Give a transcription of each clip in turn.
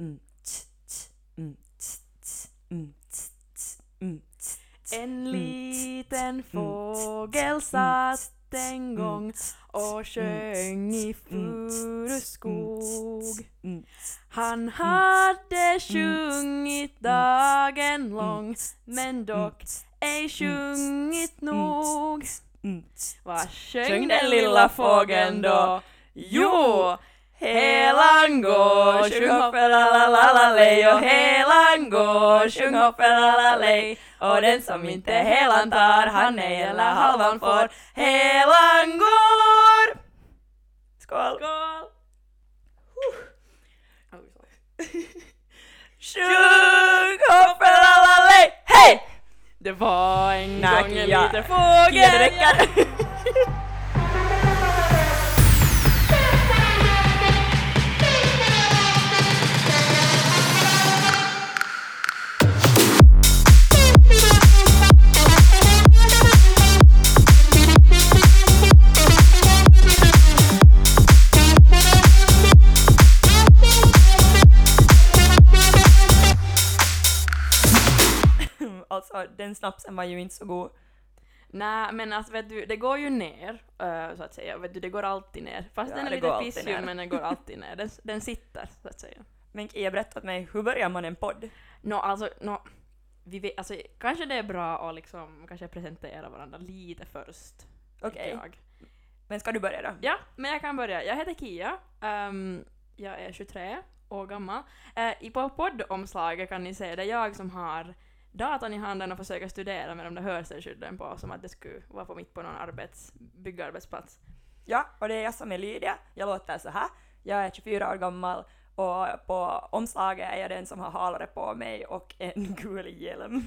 En mm, liten fågel satt en gång och sjöng i furuskog. mm, Han hade sjungit dagen lång men dock ej sjungit nog. mm, Vad sjöng den lilla fågeln då? Jo! Helan går, sjung hoppelalalej och helan går, sjung hoppelalalej och den som inte helan tar, han ej eller halvan får. Helan går! Skål! Skål! Sjung hoppelalalej, hej! Det var en gång en liten fågel. Den snapsen var ju inte så god. Nej, men alltså vet du, det går ju ner, eh, så att säga. Vet du, det går alltid ner. Fast Ja, den är lite pissig, men den går alltid ner. Den, den sitter, så att säga. Men Kia berätta åt mig, hur börjar man en podd? Nå, alltså, nå, vi vet, alltså, kanske det är bra att liksom, kanske presentera varandra lite först. Okej, Jag. men ska du börja då? Ja, men jag kan börja. Jag heter Kia. ehm, jag är 23 år gammal. Uh, i på poddomslaget kan ni se det är jag som har datorn i handen och försöker studera med de där hörselskydden på som att det skulle vara på mitt på någon arbets, byggarbetsplats. Ja, och det är jag som är Lydia. Jag låter så här. Jag är 24 år gammal och på omslaget är jag den som har halare på mig och en gul hjälm.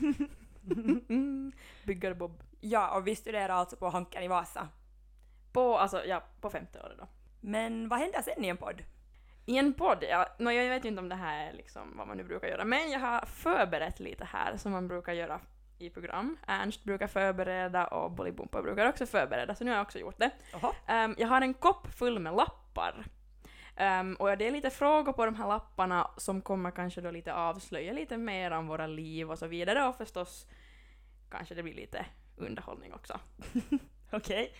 Byggarbob. ja, och vi studerar alltså på Hanken i Vasa. På, alltså, ja, på femte året då. Men vad händer sen i en podd? I en podd, ja, no, jag vet ju inte om det här är liksom vad man nu brukar göra, men jag har förberett lite här som man brukar göra i program. Ernst brukar förbereda och Bolibompa brukar också förbereda, så nu har jag också gjort det. Ehm, jag har en kopp full med lappar. Ehm, och det är lite frågor på de här lapparna som kommer kanske då lite avslöja lite mer om våra liv och så vidare och förstås kanske det blir lite underhållning också. Okej.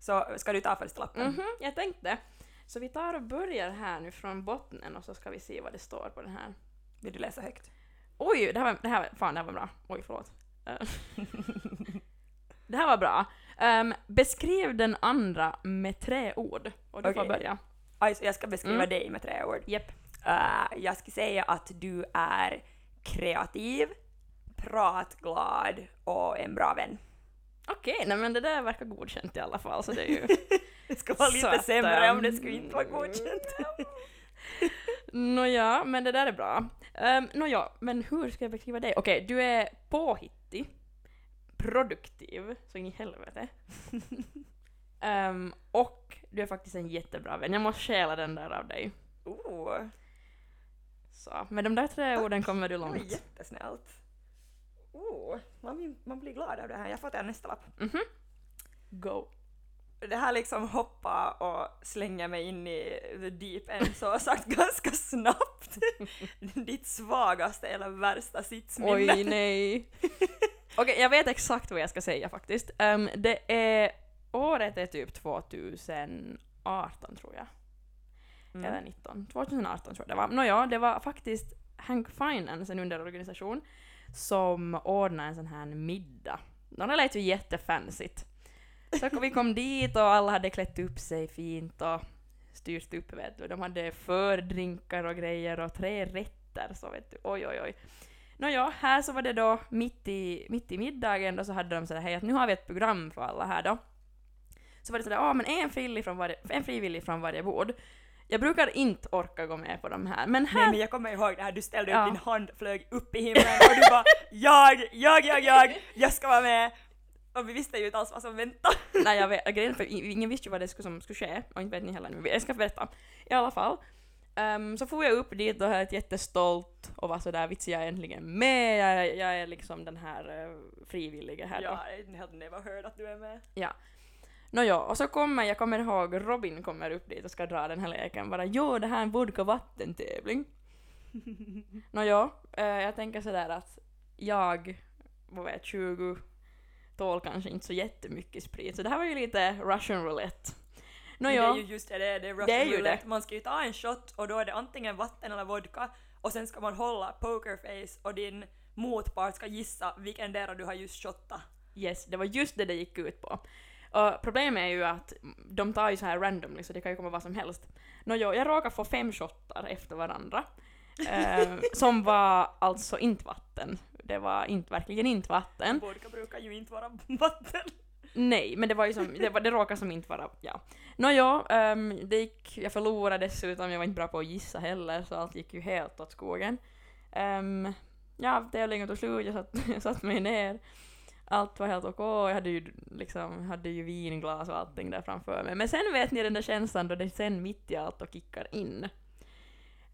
Så ska du ta första lappen? Mhm, jag tänkte. Så vi tar och börjar här nu från botten och så ska vi se vad det står på den här. Vill du läsa högt? Oj, det här var, det här, fan det här var bra. Oj, förlåt. Eh, det här var bra. Ehm, beskriv den andra med tre ord. Och du får Okej. börja. Alltså, jag ska beskriva Mm. dig med tre ord. Japp. Uh, jag ska säga att du är kreativ, pratglad och en bra vän. Okej, nej men det där verkar godkänt i alla fall så det är ju... Det skulle vara lite att, sämre om det skulle inte vara godkänt. Nåja, men det där är bra. Um, Nåja, men hur ska jag beskriva dig? Okej, du är påhittig, produktiv, så in i helvete. Ehm, och du är faktiskt en jättebra vän. Jag måste stjäla den där av dig. Oh, Så, med de där tre orden kommer du det var långt. jättesnällt. Oh, man, blir, man blir glad av det här. Jag får ta nästa lapp. Mhm. Go. Det här liksom hoppa och slänga mig in i the deep end så sagt ganska snabbt. Ditt svagaste eller värsta sitsminne. Oj, nej. Okej, jag vet exakt vad jag ska säga faktiskt. Ehm, det är... Året är typ 2018 tror jag. Mm. eller 19, 2018 tror jag det var. Nåja, det var faktiskt Hank Finance, en underorganisation, som ordnade en sån här middag. Och det lät ju jättefancyt. Så vi kom dit och alla hade klätt upp sig fint och styrt upp vet du. De hade fördrinkar och grejer och tre rätter så vet du. Oj oj oj. Nåja, här så var det då mitt i, mitt i middagen då så hade de sådär hej att nu har vi ett program för alla här då. Så var det sådär, ja men en frivillig från varje, en frivillig från varje bord. Jag brukar inte orka gå med på de här, men här... Nej men jag kommer ihåg det här, du ställde Ja. upp din hand, flög upp i himlen och du bara jag, jag, jag, jag, jag ska vara med. Och vi visste ju inte alls vad som väntade. Nej jag vet, grejen för ingen visste ju vad det skulle, som skulle ske, och inte vet ni heller nu. Jag ska berätta. I alla fall. ehm, så får jag upp dit och helt jättestolt och var sådär vits jag är äntligen med, jag, är- jag är liksom den här uh, frivilliga här då. Ja, I had never heard att du är med. Nåja, och så kommer, jag kommer ihåg, Robin kommer upp dit och ska dra den här leken bara jo det här är en vodka vattentävling. Nåja, eh, jag tänker sådär att jag, vad vet 20, tål kanske inte så jättemycket sprit, så det här var ju lite Russian roulette. Men Det är Nåja, ju just det, det är, det är Russian Det är roulette. Man ska ju ta en shot och då är det antingen vatten eller vodka och sen ska man hålla pokerface och din motpart ska gissa vilken där du har just shottat. yes, det var just det det gick ut på. Och problemet är ju att de tar ju så här randomly, så det kan ju komma vad som helst. Nåja, jag råkade få fem shottar efter varandra. eh, som var alltså inte vatten. Det var inte, verkligen inte vatten. Vodka brukar ju inte vara vatten. Nej, men det var ju som, det, var, det råkade som inte vara, ja. Nåja, um, det gick, jag förlorade dessutom, jag var inte bra på att gissa heller, så allt gick ju helt åt skogen. Um, ja, tävlingen tog slut, jag satt, jag satt mig ner. Allt var helt okej, jag hade ju liksom, hade ju vinglas och allting där framför mig. Men sen vet ni den där känslan då det sen mitt i allt och kickar in.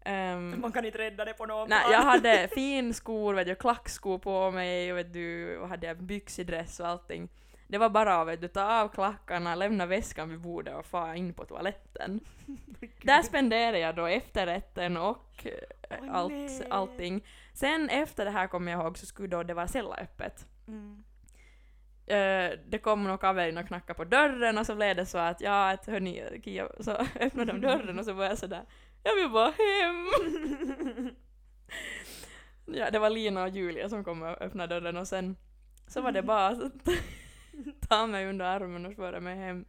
Ehm, Man kan inte rädda det på någon Nej, plan. jag hade fin skor, vet du, klackskor på mig och vet du, och hade byxidress och allting. Det var bara att vet du, ta av klackarna, lämna väskan vid bordet och fara in på toaletten. Där spenderade jag då efterrätten och Åh, allt, nej. allting. Sen efter det här kommer jag ihåg så skulle då det vara cellaöppet. Mm. Eh, det kom nog kaverin och knackade på dörren och så blev det så att ja, att hörni, Kia, så öppnade de dörren och så var jag sådär, jag vill bara hem. ja, det var Lina och Julia som kom och öppnade dörren och sen så var det bara att ta mig under armen och föra mig hem.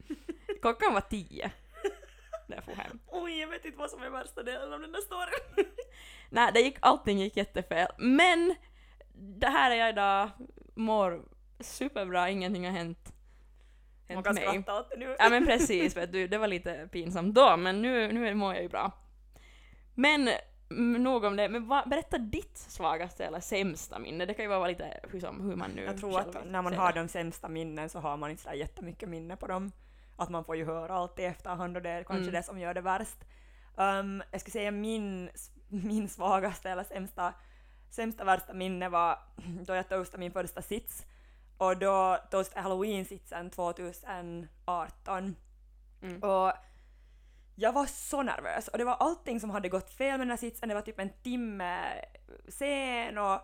Klockan var tio när jag for hem. Oj, jag vet inte vad som är värsta delen av den där storyn. Nej, det gick, allting gick jättefel. Men det här är jag idag, mår superbra, ingenting har hänt, Man hänt kan mig. skratta åt det nu. Ja men precis, vet du, det var lite pinsamt då, men nu, nu mår jag ju bra. Men nog om det, men va, berätta ditt svagaste eller sämsta minne, det kan ju vara lite hur, som, hur man nu Jag tror att när man har det. de sämsta minnen så har man inte så där jättemycket minne på dem. Att man får ju höra allt i efterhand och det är kanske Mm. det som gör det värst. Um, jag skulle säga min, min svagaste eller sämsta, sämsta värsta minne var då jag toastade min första sits. Och då jag halloween-sitsen 2018. Mm. Och jag var så nervös och det var allting som hade gått fel med den här sitsen. Det var typ en timme sen och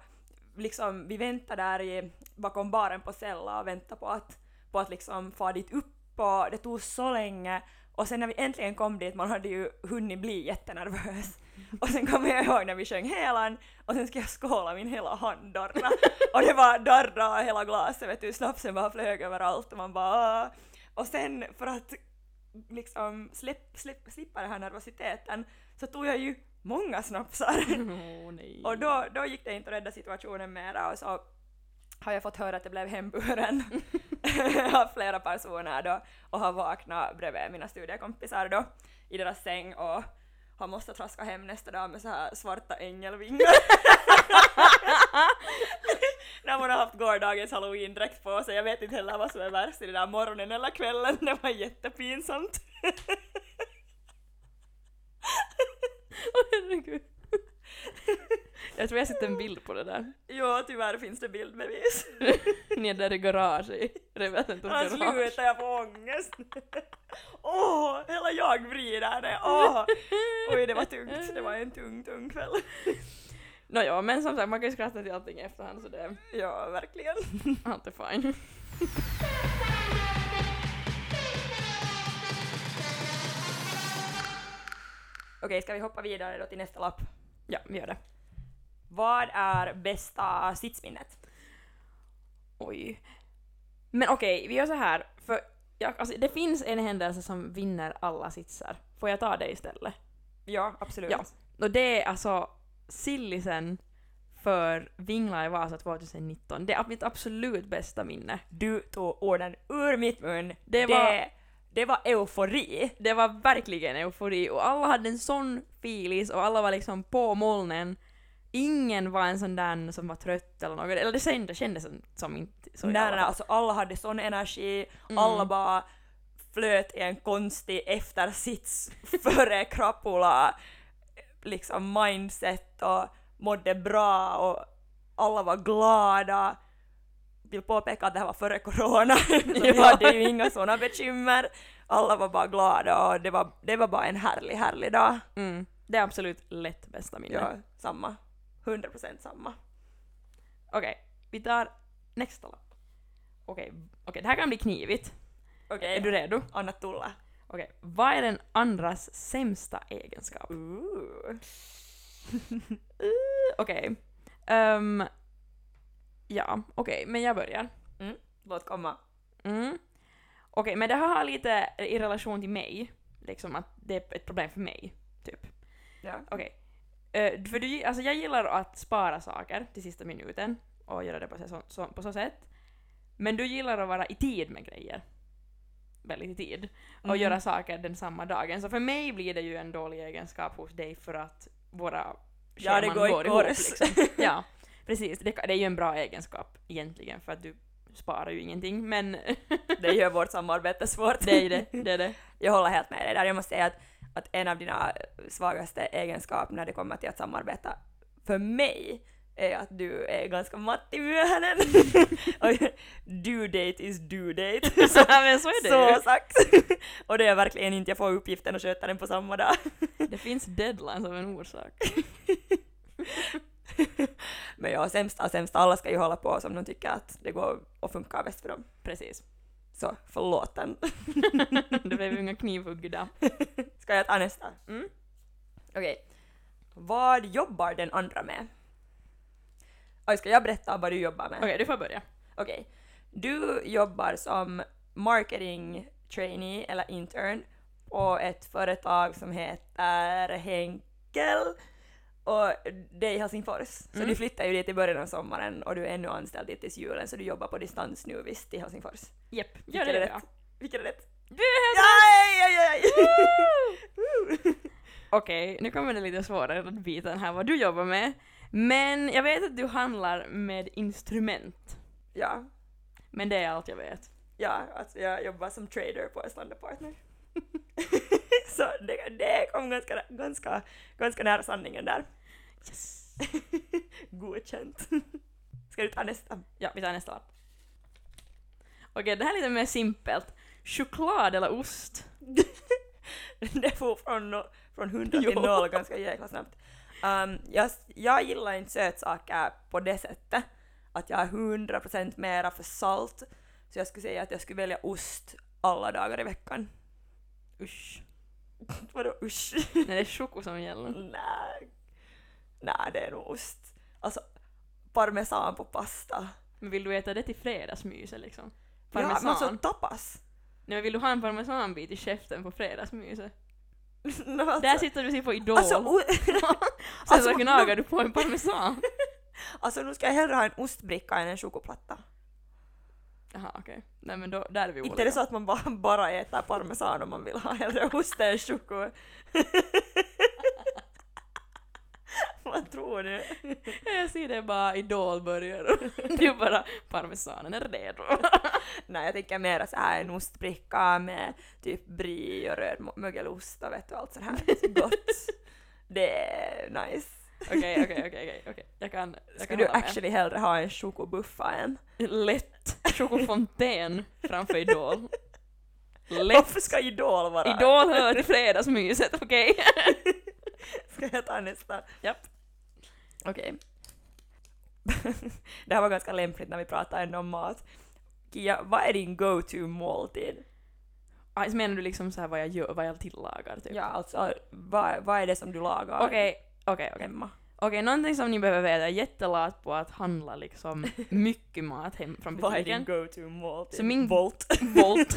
liksom vi väntade där i, bakom baren på Sella och väntade på att, på att liksom få dit upp och det tog så länge och sen när vi äntligen kom dit, man hade ju hunnit bli jättenervös. Och sen kommer jag ihåg när vi sjöng helan och sen ska jag skåla min hela hand darra. Och det var darra hela glaset vet du, snapsen bara flög överallt och man bara. Och sen för att liksom släpp, släpp, slippa den här nervositeten så tog jag ju många snapsar. Nej. Och då, då gick det inte att rädda situationen mera och så har jag fått höra att det blev hemburen av flera personer då och har vaknat bredvid mina studiekompisar då i deras säng och har måste traska hem nästa dag med så här svarta ängelvingar. När man har haft gårdagens halloween-dräkt på sig. Jag vet inte heller vad som är värst i det där morgonen eller kvällen. Det var jättepinsamt. Åh herregud. jag tror jag sett en bild på det där. Jo, tyvärr finns det bildbevis. Är där i garage i Revetentums Han garage. slutar jag få ångest. Åh, hela jag vrider det. Åh. Oj, det var tungt. Det var en tung, tung kväll. Nåja, men som sagt, man kan ju skratta till allting i efterhand så det Ja, verkligen. allt är fine. Okej, ska vi hoppa vidare då till nästa lapp? Ja, vi gör det. Vad är bästa sitsminnet? Oj. Men okej, vi gör så här. För jag, alltså, det finns en händelse som vinner alla sitsar. Får jag ta det istället? Ja, absolut. Ja. Och det är alltså sillisen för Vingla i Vasa 2019. Det är mitt absolut bästa minne. Du tog orden ur mitt mun. Det var- det, det var eufori. Det var verkligen eufori och alla hade en sån filis och alla var liksom på molnen. Ingen var en sån där som var trött eller något. Eller det kändes, kändes som, som inte så Nej, alla nej, alltså alla hade sån energi, Mm. alla bara flöt i en konstig eftersits före krapula liksom mindset och mådde bra och alla var glada. Vill påpeka att det här var före corona, så vi hade ju inga såna bekymmer. Alla var bara glada och det var, det var bara en härlig, härlig dag. Mm. Det är absolut lätt bästa minne. Ja, samma. 100% samma. Okej, vi tar nästa lapp. Okej, okej, det här kan bli knivigt. Okej. Är du redo? Anna Tulla. Okej, vad är den andras sämsta egenskap? Ooh. Okej. Ehm, ja, okej, men jag börjar. Låt komma. Mm. Okej, men det här har lite i relation till mig, liksom att det är ett problem för mig, typ. Ja. Okej. Eh, för du, alltså jag gillar att spara saker till sista minuten och göra det på så, så, på så sätt. Men du gillar att vara i tid med grejer. Väldigt i tid. Och Mm. göra saker den samma dagen. Så för mig blir det ju en dålig egenskap hos dig för att våra Ja, det scheman går i ihop. kors. Liksom. Ja, precis. Det, det är ju en bra egenskap egentligen för att du sparar ju ingenting. Men Det gör vårt samarbete svårt. det är det. det, är det. Jag håller helt med dig där. Jag måste säga att, att en av dina svagaste egenskaper när det kommer till att samarbeta för mig är att du är ganska Matti Myöhänen. Och due date is due date. Så, men så är det så ju. sagt. Och det är verkligen inte jag får uppgiften att sköta den på samma dag. Det finns deadlines av en orsak. Men ja, sämsta och sämsta, alla ska ju hålla på som de tycker att det går och funkar bäst för dem. Precis. Så förlåten. det blev inga knivhugg idag. Ska jag ta nästa? Mm. Okej. Vad jobbar den andra med? Oj, ska jag berätta vad du jobbar med? Okej, du får börja. Okej. Du jobbar som marketing trainee eller intern på ett företag som heter Henkel och det är i Helsingfors. Så Mm. du flyttar ju dit i början av sommaren och du är ännu anställd dit tills julen så du jobbar på distans nu visst i Helsingfors. Japp, gör det då. rätt? Vilket är rätt? Du är helt aj. Okej, nu kommer det lite svårare den här vad du jobbar med. Men jag vet att du handlar med instrument. ja, Men det är allt jag vet. ja, alltså jag jobbar som trader på Estlander Partner. så det, det kom ganska, ganska, ganska nära sanningen där. Yes. Godkänt. Ska du ta nästa? Ja, vi tar nästa lapp. Okej, det här är lite mer simpelt. Choklad eller ost? det får från, no- från 100 till. 0 ganska jäkla snabbt. Um, jag, jag gillar inte sötsaker på det sättet att jag är 100% mera för salt. Så jag skulle säga att jag skulle välja ost alla dagar i veckan. Usch. Vadå usch? Nej, det är choko som gäller. Nej. Nej, det är nog ost. Alltså, parmesan på pasta. Men vill du äta det till fredagsmyset liksom? Ja, men Parmesan? alltså tapas. Nej men vill du ha en parmesanbit i käften på fredagsmyset? No, alltså, Där sitter du och ser på Idol. alltså, o- Sen alltså, så gnagar du på en parmesan. alltså nu ska jag hellre ha en ostbricka än en chokoplatta. Jaha okej. Nej men då, där är vi olika. Inte är det så att man bara, bara äter parmesan om man vill ha hellre ost än choko. Vad tror du? Jag ser det bara Idol börjar och du bara parmesanen är redo. Nej, jag tänker mer så här en ostbricka med typ brie och röd mögelost och vet du allt sånt här gott. Det är nice. Okej okej okej okej. Jag kan, jag kan Skulle du hålla med. actually hellre ha en chokobuffa än? Lätt chokofontän framför Idol. Lätt. Varför ska Idol vara? Idol hör till fredagsmyset, okej? Ska jag ta nästa? Japp. Okej. det här var ganska lämpligt när vi pratade ändå om mat. Kia, vad är din go-to måltid? Alltså menar du liksom så här vad jag gör, vad jag tillagar typ? Ja, alltså vad, vad är det som du lagar Okej, okej, okej. hemma? Okej, någonting som ni behöver veta, jag är jättelat på att handla liksom mycket mat hem från Vad är din butiken. go-to måltid? Så min- Volt. Volt.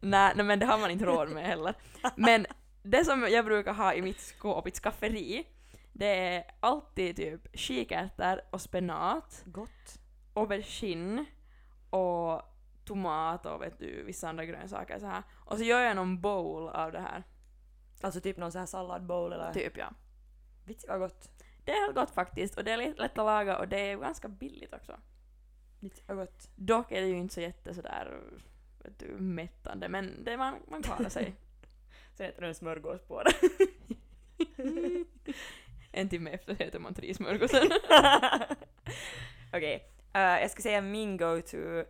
nej, nej men det har man inte råd med heller. Men det som jag brukar ha i mitt skåp, i ett skafferi, det är alltid typ kikärtor och spenat, Gott. aubergine och tomat och vet du, vissa andra grönsaker så här. Och så gör jag någon bowl av det här. Alltså typ någon sån här salladbowl eller? Typ ja. Vitsi vad gott. Det är helt gott faktiskt och det är lätt lätt att laga och det är ganska billigt också. Vitsi vad gott. Dock är det ju inte så jätte sådär vet du, mättande men det man, man klarar sig. Sen äter du en smörgås på det. en timme efter äter man tre smörgåsar. Okej, eh, jag ska säga min go-to.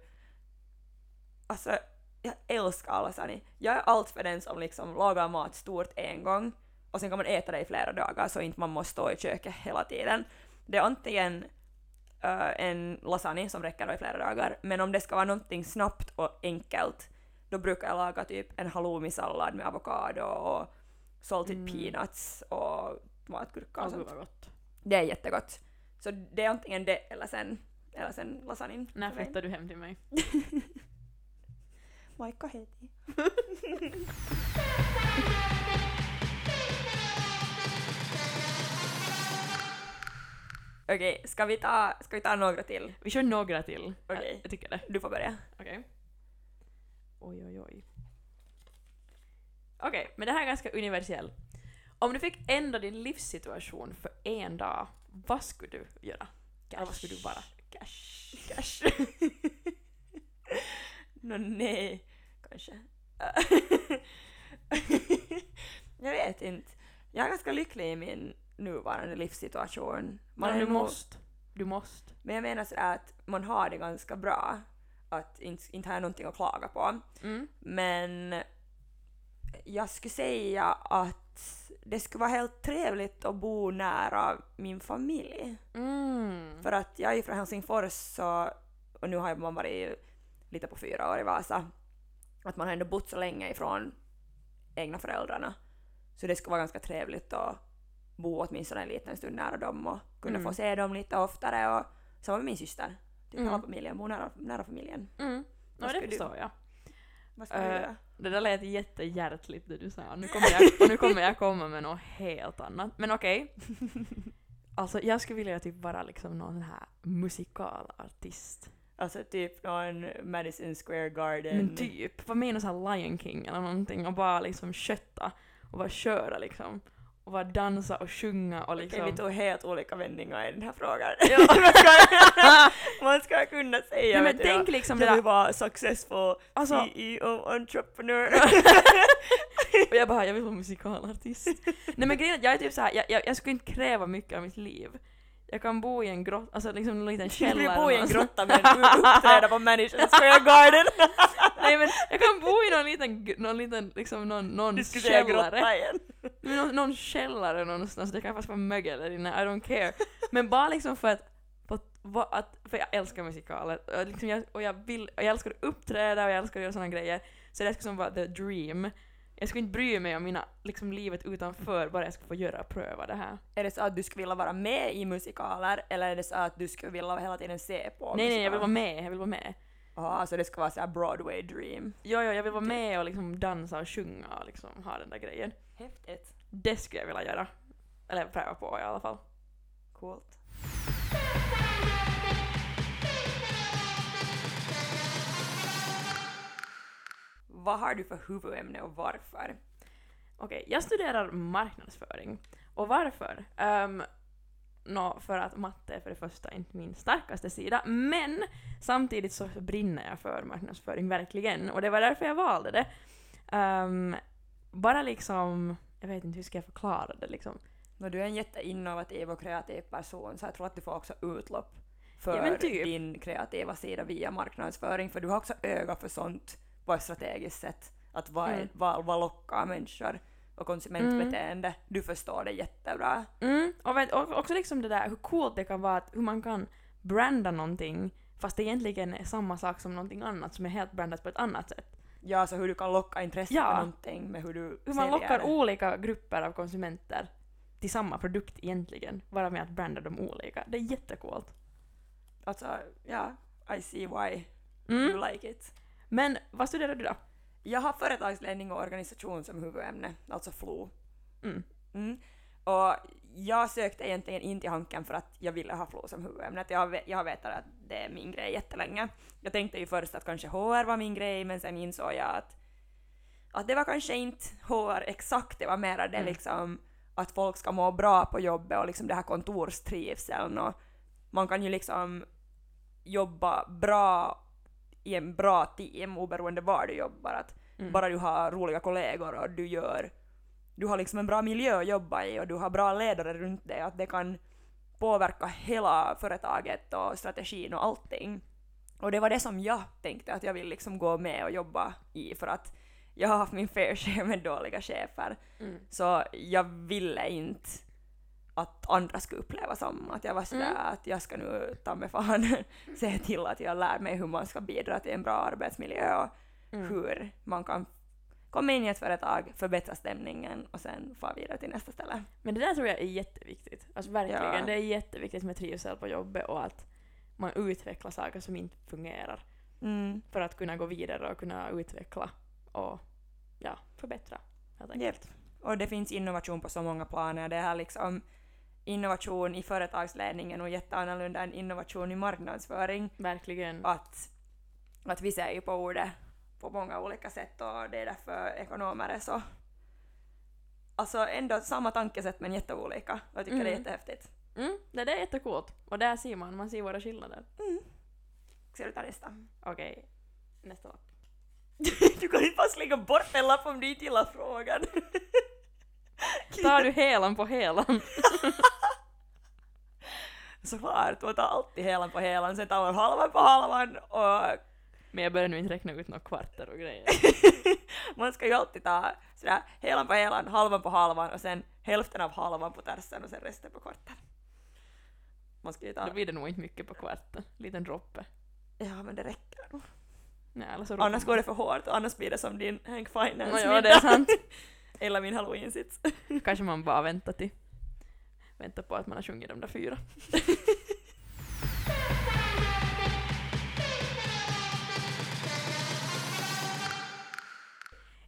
Alltså, jag älskar lasagne. Jag är allt för den som liksom lagar mat stort en gång och sen kan man äta det i flera dagar så inte man måste stå i köket hela tiden. Det är antingen uh, en lasagne som räcker i flera dagar, men om det ska vara någonting snabbt och enkelt då brukar jag laga typ en halloumi-sallad med avokado och salted Mm. peanuts och tomatgurka och sånt. gott. Det är jättegott. Så det är antingen det eller sen, eller sen lasagnen. När flyttar du hem till mig? Moikka heti. Okej, ska, vi ta, ska vi ta några till? Vi kör några till. Okej. Jag, jag tycker det. Du får börja. Okej. Oj, oj, oj. Okej, men det här är ganska universell. Om du fick ändra din livssituation för en dag, vad skulle du göra? Eller vad skulle du vara? Cash. Cash. Nå nej, kanske. jag vet inte. Jag är ganska lycklig i min nuvarande livssituation. Man är du nog- måste. Du måste. Men jag menar sådär att man har det ganska bra. Att inte, inte jag någonting att klaga på. Mm. Men jag skulle säga att det skulle vara helt trevligt att bo nära min familj. Mm. För att jag är ju från Helsingfors så, och nu har man varit lite på fyra år i Vasa. Att man har ändå bott så länge ifrån egna föräldrarna. Så det skulle vara ganska trevligt att bo åtminstone en liten stund nära dem och kunna Mm. få se dem lite oftare och samma med min syster. Typ Mm. hela familjen, bo nära, nära familjen. Mm. Ja, det förstår jag. Vad ska du Eh, göra? Det där lät jättehjärtligt det du sa. Nu kommer jag, och nu kommer jag komma med något helt annat. Men okej. Alltså jag skulle vilja typ vara liksom någon sån här musikalartist. Alltså typ någon Madison Square Garden. Men typ, vara med i någon sån här Lion King eller någonting och bara liksom kötta och bara köra liksom. Och bara dansa och sjunga och liksom... Okej, vi tog helt olika vändningar i den här frågan. Ja. man, ska, man ska kunna säga Nej men vet tänk liksom det jag vill vara successful alltså, CEO entrepreneur. och jag bara, jag vill vara musikalartist. Nej men grejen är att jag är typ såhär, jag, jag, jag skulle inte kräva mycket av mitt liv. Jag kan bo i en grotta, alltså liksom en liten källare. vill bo i en grotta men uppträda på Madison Square Garden. Nej men jag kan bo i någon liten, någon liten, liksom någon, någon Du skulle säga källare. grotta igen. Men Någon, någon källare någonstans, det kan fast vara mögel där inne, I don't care. Men bara liksom för att, för att, va- att för jag älskar musikaler, och, liksom jag, och jag vill, och jag älskar att uppträda och jag älskar att göra sådana grejer. Så det skulle som vara the dream. Jag skulle inte bry mig om mina, liksom livet utanför, bara jag skulle få göra, pröva det här. Är det så att du skulle vilja vara med i musikaler eller är det så att du skulle vilja hela tiden se på nej nej, jag vill vara musikaler? med, jag vill vara med. Ja, alltså det ska vara så här Broadway dream. Ja, ja, jag vill vara med och liksom dansa och sjunga och liksom ha den där grejen. Häftigt. Det skulle jag vilja göra. Eller pröva på i alla fall. Coolt. Vad har du för huvudämne och varför? Okej, jag studerar marknadsföring. Och varför? Um, nå, för att matte är för det första inte min starkaste sida, men samtidigt så brinner jag för marknadsföring, verkligen. Och det var därför jag valde det. Ehm, bara liksom, jag vet inte hur ska jag förklara det liksom. Nå, du är en jätteinnovativ och kreativ person så jag tror att du får också utlopp för Ja, typ. din kreativa sida via marknadsföring för du har också öga för sånt på ett strategiskt sätt. Att vad, är, Mm. vad, vad lockar människor och konsumentbeteende. Du förstår det jättebra. Mm, och, vet, och också liksom det där hur coolt det kan vara, att hur man kan branda någonting fast det egentligen är samma sak som någonting annat som är helt brandat på ett annat sätt. Ja, så hur du kan locka intresse Ja. för någonting med hur du Hur man säljer lockar olika grupper av konsumenter till samma produkt egentligen, bara med att branda dem olika. Det är jättecoolt. Alltså, ja, I see why Mm. you like it. Men vad studerar du då? Jag har företagsledning och organisation som huvudämne, alltså FLO. Mm. Mm. Och jag sökte egentligen in till Hanken för att jag ville ha FLO som huvudämne. Jag, jag har vetat att det är min grej jättelänge. Jag tänkte ju först att kanske HR var min grej, men sen insåg jag att, att det var kanske inte HR exakt, det var mer det Mm. liksom att folk ska må bra på jobbet och liksom det här kontorstrivseln och man kan ju liksom jobba bra i en bra team oberoende var du jobbar. Att Mm. bara du har roliga kollegor och du gör du har liksom en bra miljö att jobba i och du har bra ledare runt dig, att det kan påverka hela företaget och strategin och allting. Och det var det som jag tänkte att jag vill liksom gå med och jobba i för att jag har haft min fair share med dåliga chefer. Mm. Så jag ville inte att andra skulle uppleva som att jag var sådär Mm. att jag ska nu ta mig fan se till att jag lär mig hur man ska bidra till en bra arbetsmiljö och Mm. hur man kan komma in i ett företag, förbättra stämningen och sen få vidare till nästa ställe. Men det där tror jag är jätteviktigt. Alltså verkligen, Ja. det är jätteviktigt med trivsel på jobbet och att man utvecklar saker som inte fungerar Mm. för att kunna gå vidare och kunna utveckla och ja, förbättra. helt enkelt. Japp. Och det finns innovation på så många planer. Det här liksom innovation i företagsledningen och jätteannorlunda än innovation i marknadsföring. Verkligen. Att, att vi ser ju på ordet på många olika sätt och det är därför ekonomer är så Alltså ändå samma tankesätt men jätteolika. Jag tycker det är Mm. jättehäftigt. Mm, det där är jättecoolt. Och där ser man, man ser våra skillnader. Ska du ta nästa? Okej, nästa lapp. du kan inte bara slänga bort en lapp om du inte gillar frågan. Tar du helan på helan? Såklart, man tar alltid helan på helan, sen tar man halvan på halvan och Men jag börjar nu inte räkna ut några kvarter och grejer. man ska ju alltid ta sådär helan på helan, halvan på halvan och sen hälften av halvan på tärsen och sen resten på kvarten. Man ska ju ta... Då blir det nog inte mycket på kvarten. Liten droppe. Ja men det räcker nog. Nej, Annars går det för hårt och annars blir det som din Hank Finance Nå, ja, det är sant. Eller min halloween-sits. Kanske man bara väntar till... Väntar på att man har sjungit de där fyra.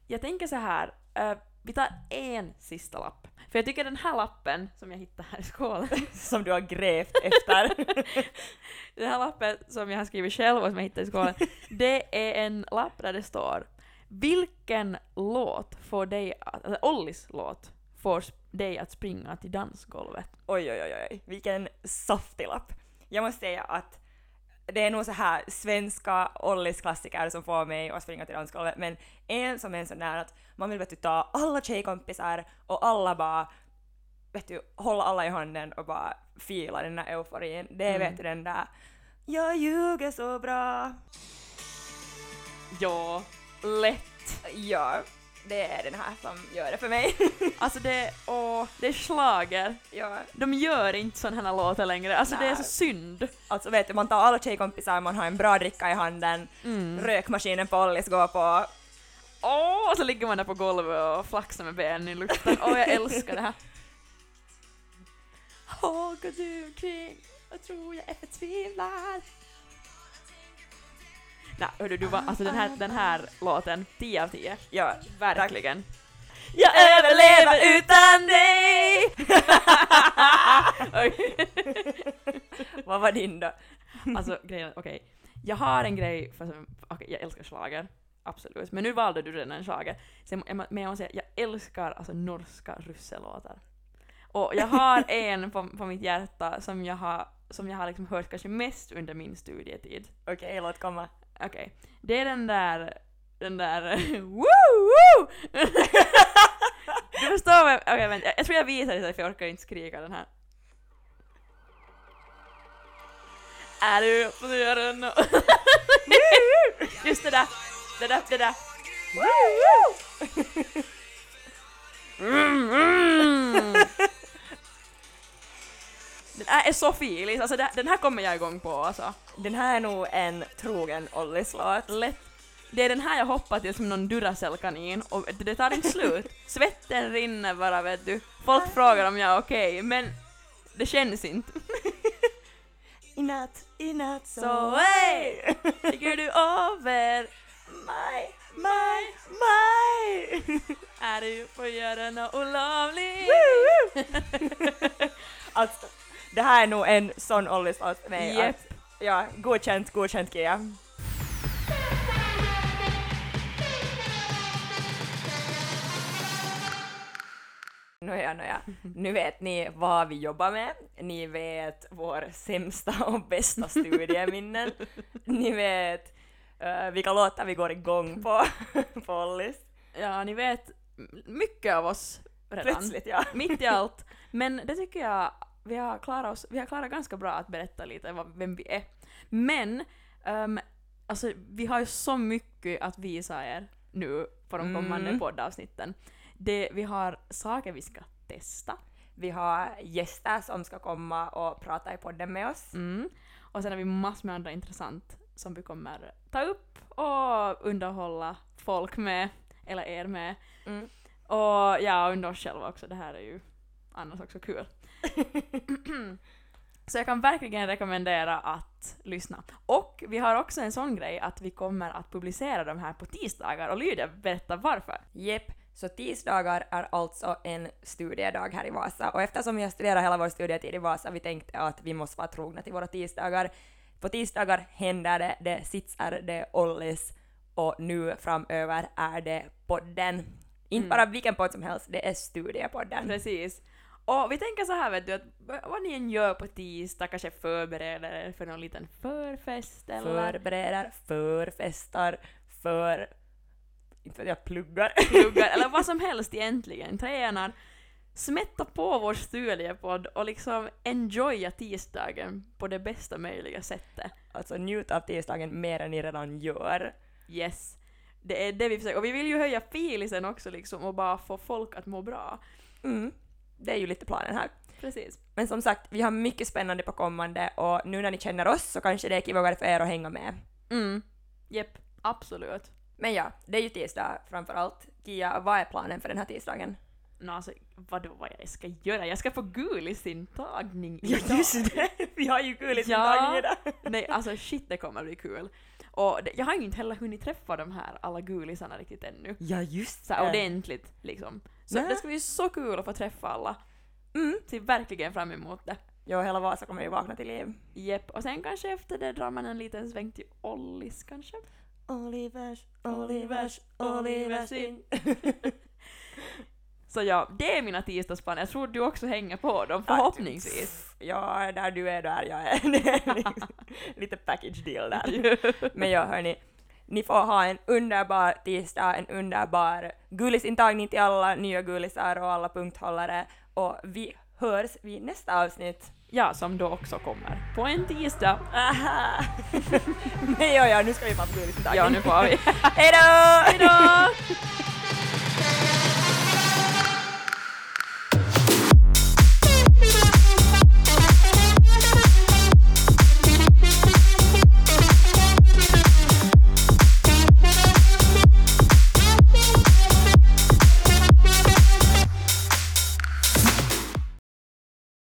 Jag tänker så här, eh, vi tar en sista lapp. För jag tycker den här lappen som jag hittade här i skålen, som du har grävt efter. den här lappen som jag har skrivit själv och som jag hittade i skålen, det är en lapp där det står Vilken låt får dig att, eller Ollis låt, får dig att springa till dansgolvet? oj, oj, oj, oj, vilken saftig lapp. Jag måste säga att det är nog så här svenska Ollis klassiker som får mig att springa till dansgolvet, men en som är en sån där att man vill vet du, ta alla tjejkompisar och alla bara vet du, hålla alla i handen och bara fila den där euforin. Det är Mm. vet du den där Jag ljuger så bra. Ja, lätt. Ja, det är den här som gör det för mig. Alltså det, åh, det är schlager. ja, De gör inte sådana här låtar längre, alltså det är så Nej. synd. alltså vet du, man tar alla tjejkompisar, man har en bra dricka i handen, Mm. rökmaskinen på Ollis går på. Åh, och så ligger man där på golvet och flaxar med benen i luften. Åh, jag älskar det här. Vad går du omkring och tror jag är förtvivlad? Nej, hördu, du var, alltså den här, den här låten, 10 av 10. Ja, Verkligen. jag överlever utan dig! Vad var din då? Alltså grejen, okej. Jag har en grej, för, okej jag älskar schlager. Absolut. Men nu valde du den en schlager. Men jag måste säga, jag älskar alltså norska russelåtar. Och jag har en på, på mitt hjärta som jag har, som jag har liksom hört kanske mest under min studietid. Okej, låt komma. Okej. Det är den där, den där woo woo! du förstår vad okej vänta, jag tror jag visar det för jag orkar inte skrika den här. Är du på dörren. Just det där, det där, det där. Mm, mm. Den här är så filig, alltså det- den här kommer jag igång på alltså. Den här är nog en trogen Ollis-låt. Lätt. Det är den här jag hoppar till som någon Duracell-kanin och det- tar inte slut. Svetten rinner bara vet du. Folk frågar om jag är okej, men det känns inte. I natt, i natt så hej! Ligger du över? Maj, maj, maj! Är du på att göra något olovligt? alltså, det här är nog en sån Ollis-låt för mig. Japp. att- Ja, godkänt, godkänt Kia. Nåja, nåja. Nu vet ni vad vi jobbar med. Ni vet vår sämsta och bästa studieminnen. Ni vet uh, vilka låtar vi går igång på, på Ollis. Ja, ni vet mycket av oss redan. Plötsligt, ja. Mitt i allt. Men det tycker jag vi har klarat oss, vi har klarat ganska bra att berätta lite vad, vem vi är. Men Um, alltså, vi har ju så mycket att visa er nu på de kommande Mm. poddavsnitten. Det, vi har saker vi ska testa. Vi har gäster som ska komma och prata i podden med oss. Mm. Och sen har vi massor med andra intressant som vi kommer ta upp och underhålla folk med, eller er med. Mm. Och ja, under oss själva också. Det här är ju annars också kul. Så jag kan verkligen rekommendera att lyssna. Och vi har också en sån grej att vi kommer att publicera de här på tisdagar och Lydia berättar varför. Jepp, så tisdagar är alltså en studiedag här i Vasa och eftersom vi har studerat hela vår studietid i Vasa vi tänkte att vi måste vara trogna till våra tisdagar. På tisdagar händer det, det sitsar, det ollis och nu framöver är det podden. Inte Mm. bara vilken podd som helst, det är studiepodden. Precis. Och vi tänker så här vet du, att vad ni än gör på tisdag, kanske förbereder er för någon liten förfest eller Förbereder, förfestar, för... Inte vet jag, pluggar. pluggar eller vad som helst egentligen, tränar. Smätta på vår studiepodd och liksom enjoya tisdagen på det bästa möjliga sättet. Alltså njut av tisdagen mer än ni redan gör. Yes. Det är det vi försöker. Och vi vill ju höja filisen också liksom och bara få folk att må bra. Mm. Det är ju lite planen här. Precis. Men som sagt, vi har mycket spännande på kommande och nu när ni känner oss så kanske det är kivare för er att hänga med. Mm. Jepp, absolut. Men ja, det är ju tisdag framför allt. Kia, vad är planen för den här tisdagen? Nå alltså, vadå vad jag ska göra? Jag ska få gulisintagning Ja idag. just det! Vi har ju i Ja. idag. Nej, alltså shit det kommer bli kul. Och det, jag har ju inte heller hunnit träffa de här alla gulisarna riktigt ännu. Ja just Så här ordentligt liksom. Så Nä. det ska bli så kul att få träffa alla. Mm. Ser verkligen fram emot det. Jo, hela Vasa kommer ju vakna till liv. Jepp, och sen kanske efter det drar man en liten sväng till Ollis kanske. Olivers, Olivers, Olivers in. Så ja, det är mina tisdagsplaner. Jag tror du också hänger på dem förhoppningsvis. Ja, där du är, där jag är. Liksom lite package deal där. Men ja, hörni. Ni får ha en underbar tisdag, en underbar gulisintagning till alla nya gulisar och alla punkthållare. Och vi hörs vid nästa avsnitt. Ja, som då också kommer på en tisdag. Aha! Men ja, ja, nu ska vi på gulisintagning. Ja, nu får vi. Hej då!